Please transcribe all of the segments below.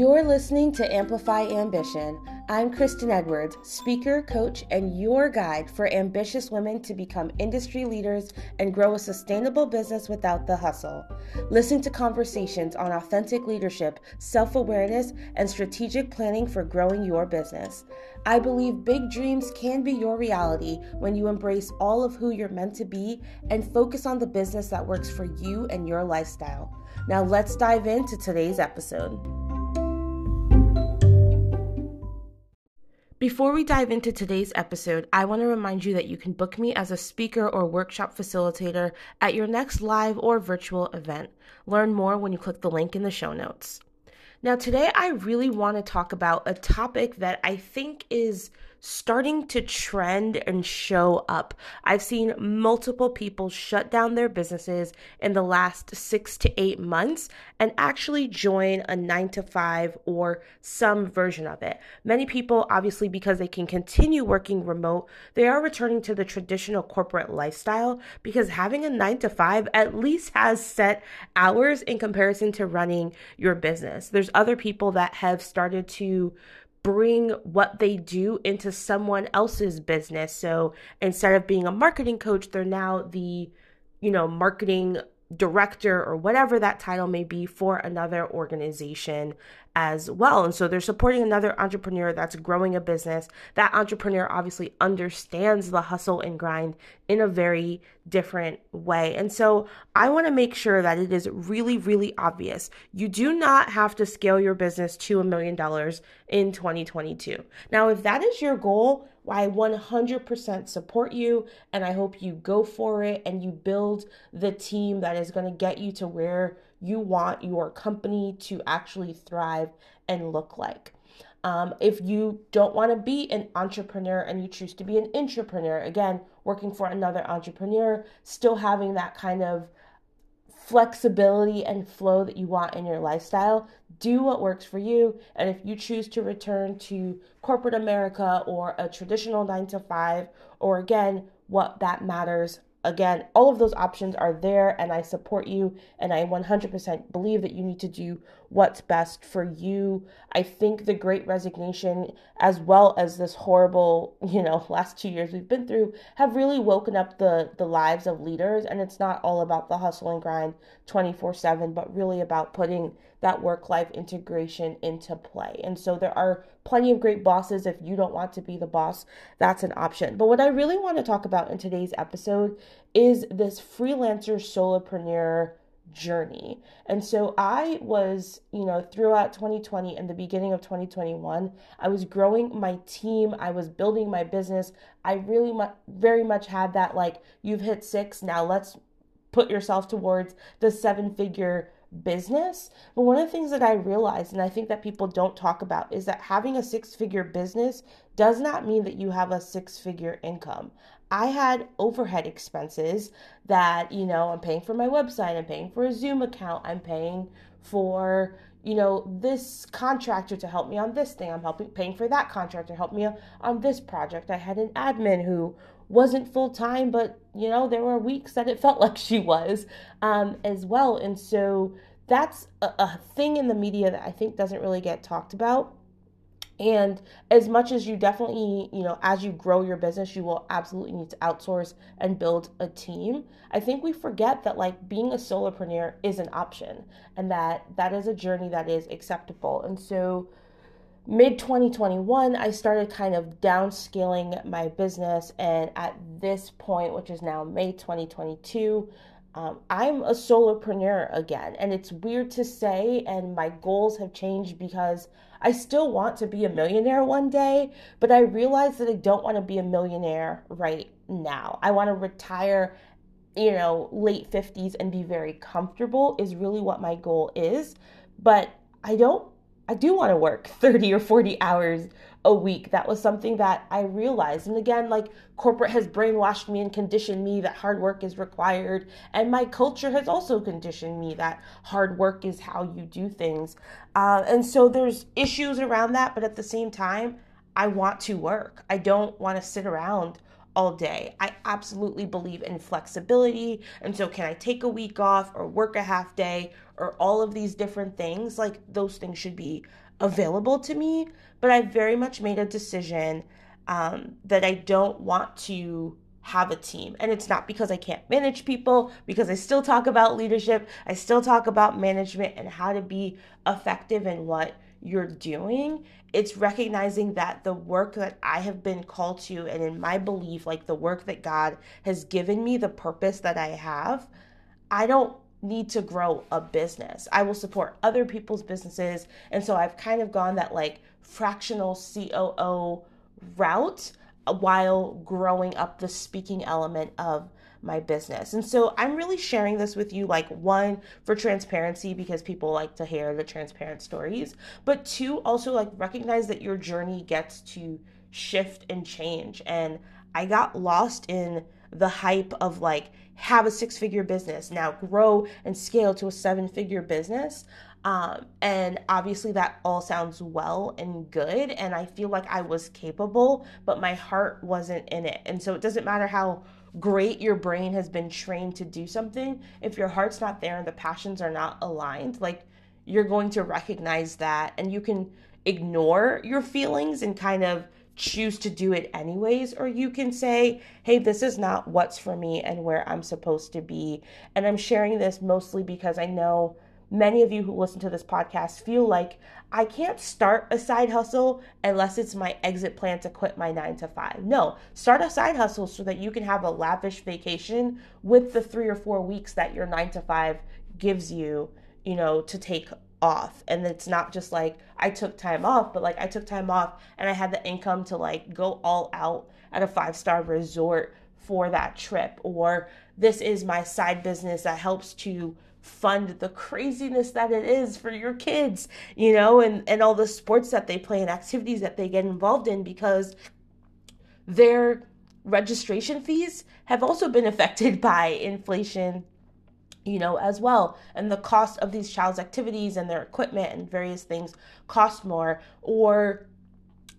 You're listening to Amplify Ambition. I'm Kristen Edwards, speaker, coach, and your guide for ambitious women to become industry leaders and grow a sustainable business without the hustle. Listen to conversations on authentic leadership, self awareness, and strategic planning for growing your business. I believe big dreams can be your reality when you embrace all of who you're meant to be and focus on the business that works for you and your lifestyle. Now, let's dive into today's episode. Before we dive into today's episode, I want to remind you that you can book me as a speaker or workshop facilitator at your next live or virtual event. Learn more when you click the link in the show notes. Now, today I really want to talk about a topic that I think is starting to trend and show up. I've seen multiple people shut down their businesses in the last six to eight months and actually join a nine to five or some version of it. Many people, obviously, because they can continue working remote, they are returning to the traditional corporate lifestyle because having a nine to five at least has set hours in comparison to running your business. There's other people that have started to bring what they do into someone else's business. So instead of being a marketing coach, they're now the, you know, marketing director or whatever that title may be for another organization as well. And so they're supporting another entrepreneur that's growing a business. That entrepreneur obviously understands the hustle and grind in a very different way. And so I want to make sure that it is really, really obvious. You do not have to scale your business to a million dollars in 2022. Now, if that is your goal, I 100% support you and I hope you go for it and you build the team that is going to get you to where you want your company to actually thrive and look like. Um, if you don't want to be an entrepreneur and you choose to be an intrapreneur, again, working for another entrepreneur, still having that kind of flexibility and flow that you want in your lifestyle, do what works for you. And if you choose to return to corporate America or a traditional nine to five, or again, what that matters again, all of those options are there, and I support you. And I 100% believe that you need to do what's best for you. I think the great resignation, as well as this horrible, you know, last two years we've been through, have really woken up the, the lives of leaders. And it's not all about the hustle and grind 24 7, but really about putting that work life integration into play. And so there are plenty of great bosses. If you don't want to be the boss, that's an option. But what I really want to talk about in today's episode is this freelancer solopreneur journey. And so I was, you know, throughout 2020 and the beginning of 2021, I was growing my team, I was building my business. I really much very much had that like you've hit 6, now let's put yourself towards the seven figure business. But one of the things that I realized, and I think that people don't talk about, is that having a six figure business does not mean that you have a six figure income. I had overhead expenses that, you know, I'm paying for my website, I'm paying for a Zoom account, I'm paying for, you know, this contractor to help me on this thing. I'm helping paying for that contractor to help me on this project. I had an admin who wasn't full time, but you know, there were weeks that it felt like she was um, as well. And so that's a, a thing in the media that I think doesn't really get talked about. And as much as you definitely, you know, as you grow your business, you will absolutely need to outsource and build a team. I think we forget that like being a solopreneur is an option and that that is a journey that is acceptable. And so mid 2021, I started kind of downscaling my business. And at this point, which is now May 2022, um, I'm a solopreneur again. And it's weird to say, and my goals have changed because I still want to be a millionaire one day, but I realize that I don't want to be a millionaire right now. I want to retire, you know, late 50s and be very comfortable, is really what my goal is. But I don't I do want to work 30 or 40 hours a week. That was something that I realized. And again, like corporate has brainwashed me and conditioned me that hard work is required. And my culture has also conditioned me that hard work is how you do things. Uh, and so there's issues around that. But at the same time, I want to work. I don't want to sit around all day. I absolutely believe in flexibility. And so, can I take a week off or work a half day or all of these different things? Like, those things should be available to me, but I very much made a decision um, that I don't want to have a team. And it's not because I can't manage people, because I still talk about leadership, I still talk about management and how to be effective and what you're doing. It's recognizing that the work that I have been called to, and in my belief, like the work that God has given me, the purpose that I have, I don't need to grow a business. I will support other people's businesses. And so I've kind of gone that like fractional COO route Uh, while growing up the speaking element of my business. And so I'm really sharing this with you, like, one, for transparency, because people like to hear the transparent stories, but two, also like recognize that your journey gets to shift and change. And I got lost in the hype of like, have a six figure business, now grow and scale to a seven figure business. Um, and obviously, that all sounds well and good. And I feel like I was capable, but my heart wasn't in it. And so it doesn't matter how great your brain has been trained to do something, if your heart's not there and the passions are not aligned, like you're going to recognize that and you can ignore your feelings and kind of choose to do it anyways, or you can say, hey, this is not what's for me and where I'm supposed to be. And I'm sharing this mostly because I know many of you who listen to this podcast feel like I can't start a side hustle unless it's my exit plan to quit my nine to five. No, start a side hustle so that you can have a lavish vacation with the three or four weeks that your nine to five gives you, you know, to take off. And it's not just like I took time off, but like I took time off and I had the income to like go all out at a five star resort for that trip. Or this is my side business that helps to fund the craziness that it is for your kids, you know, and, and all the sports that they play and activities that they get involved in because their registration fees have also been affected by inflation you know as well. And the cost of these child's activities and their equipment and various things cost more. Or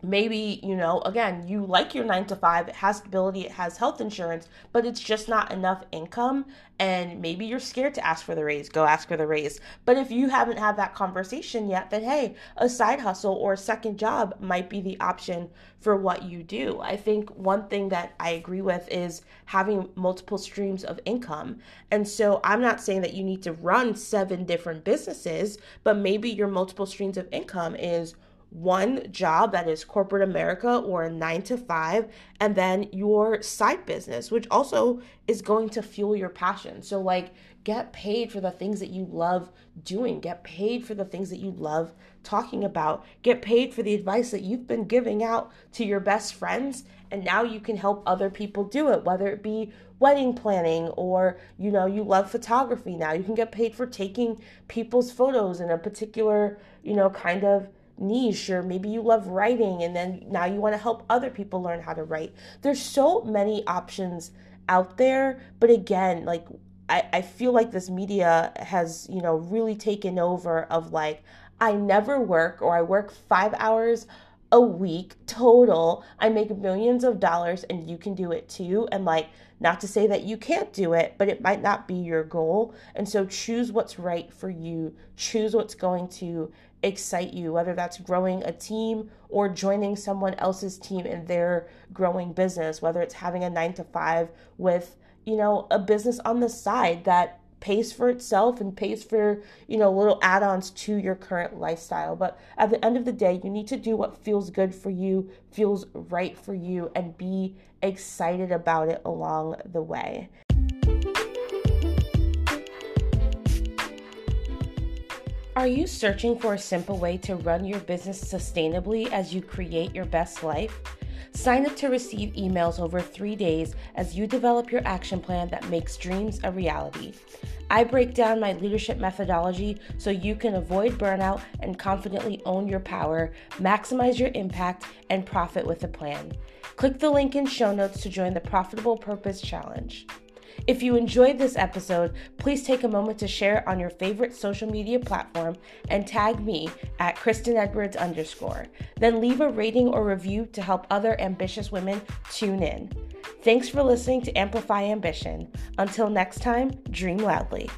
maybe you know again you like your 9 to 5 it has stability it has health insurance but it's just not enough income and maybe you're scared to ask for the raise go ask for the raise. But if you haven't had that conversation yet then hey a side hustle or a second job might be the option for what you do. I think one thing that i agree with is having multiple streams of income. And so i'm not saying that you need to run seven different businesses but maybe your multiple streams of income is one job that is corporate America or a nine to five, and then your side business, which also is going to fuel your passion. So, like, get paid for the things that you love doing, get paid for the things that you love talking about, get paid for the advice that you've been giving out to your best friends, and now you can help other people do it, whether it be wedding planning or you know you love photography now. You can get paid for taking people's photos in a particular you know kind of niche or maybe you love writing and then now you want to help other people learn how to write. There's so many options out there but again like I, I feel like this media has you know really taken over of like i never work or i work five hours a week total i make millions of dollars and you can do it too. And like not to say that you can't do it but it might not be your goal. And so choose what's right for you. Choose what's going to excite you, whether that's growing a team or joining someone else's team in their growing business, whether it's having a nine to five with, you know, a business on the side that pays for itself and pays for, you know, little add ons to your current lifestyle. But at the end of the day, you need to do what feels good for you, feels right for you, and be excited about it along the way. Are you searching for a simple way to run your business sustainably as you create your best life? Sign up to receive emails over three days as you develop your action plan that makes dreams a reality. I break down my leadership methodology so you can avoid burnout and confidently own your power, maximize your impact, and profit with a plan. Click the link in show notes to join the Profitable Purpose Challenge. If you enjoyed this episode, please take a moment to share it on your favorite social media platform and tag me at Kristen Edwards underscore. Then leave a rating or review to help other ambitious women tune in. Thanks for listening to Amplify Ambition. Until next time, dream loudly.